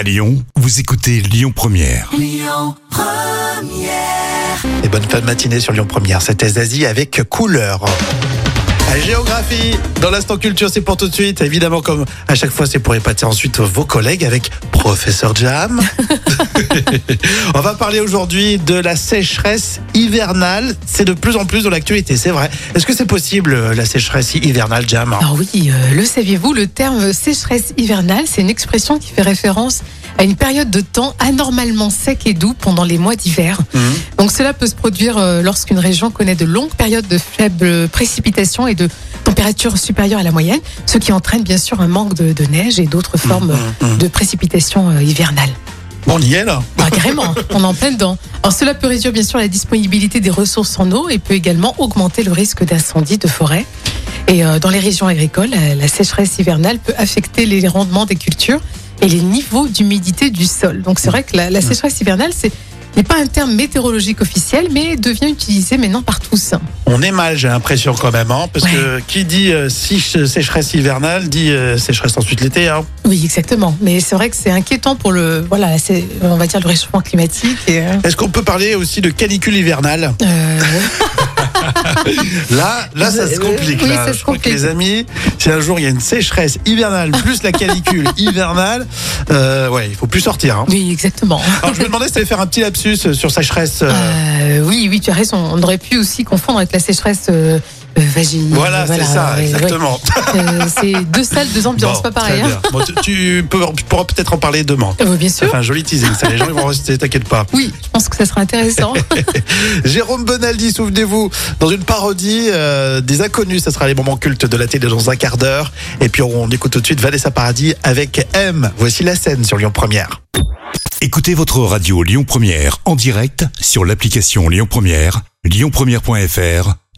À Lyon, vous écoutez Lyon Première. Et bonne fin de matinée sur Lyon Première. C'était Zazie avec couleur. La géographie, dans l'instant culture, c'est pour tout de suite. Évidemment, comme à chaque fois, c'est pour épater ensuite vos collègues avec Professeur Jam. On va parler aujourd'hui de la sécheresse hivernale. C'est de plus en plus de l'actualité, c'est vrai. Est-ce que c'est possible, euh, la sécheresse hivernale, Jam Alors oui, euh, le saviez-vous, le terme sécheresse hivernale, c'est une expression qui fait référence à une période de temps anormalement sec et doux pendant les mois d'hiver. Mhm. Donc cela peut se produire euh, lorsqu'une région connaît de longues périodes de faibles précipitations et de températures supérieures à la moyenne, ce qui entraîne bien sûr un manque de, de neige et d'autres formes mhm. de précipitations hivernales. On y est là Ah, carrément, on est en plein dedans. Alors cela peut réduire bien sûr la disponibilité des ressources en eau et peut également augmenter le risque d'incendie de forêt. Et euh, dans les régions agricoles, la, la sécheresse hivernale peut affecter les rendements des cultures et les niveaux d'humidité du sol. Donc c'est vrai que la, la sécheresse hivernale, c'est n'est pas un terme météorologique officiel, mais devient utilisé maintenant par tous. On est mal, j'ai l'impression quand même, hein, parce Ouais. que qui dit euh, sécheresse hivernale dit euh, sécheresse ensuite l'été. Hein. Oui, exactement. Mais c'est vrai que c'est inquiétant pour le, voilà, on va dire le réchauffement climatique. Et, euh, Est-ce qu'on peut parler aussi de canicule hivernale? Euh, Là, là, ça se complique. Oui, là. ça se Je crois que complique. les amis, si un jour il y a une sécheresse hivernale plus la canicule hivernale, euh, ouais, il faut plus sortir. hein. oui, exactement. Alors je me demandais si tu allais faire un petit lapsus sur sécheresse. euh, Euh, oui, oui, tu as raison. On aurait pu aussi confondre avec la sécheresse euh, euh, vaginale. voilà, c'est ça, exactement. ouais. Euh, c'est deux salles, deux ambiances, Bon, pas pareil. très hein. Bon, tu, tu peux- tu pourras peut-être en parler demain. Euh, bien sûr. fait un joli teasing, ça les gens ils vont rester, t'inquiète pas. Oui, je pense que ça sera intéressant. Jérôme Bonaldi, souvenez-vous, dans une parodie euh, des inconnus, ça sera les moments cultes de la télé dans un quart d'heure. Et puis on écoute tout de suite Vanessa Paradis avec M. Voici la scène sur Lyon Première. Écoutez votre radio Lyon Première en direct sur l'application Lyon Première, lyonpremière.fr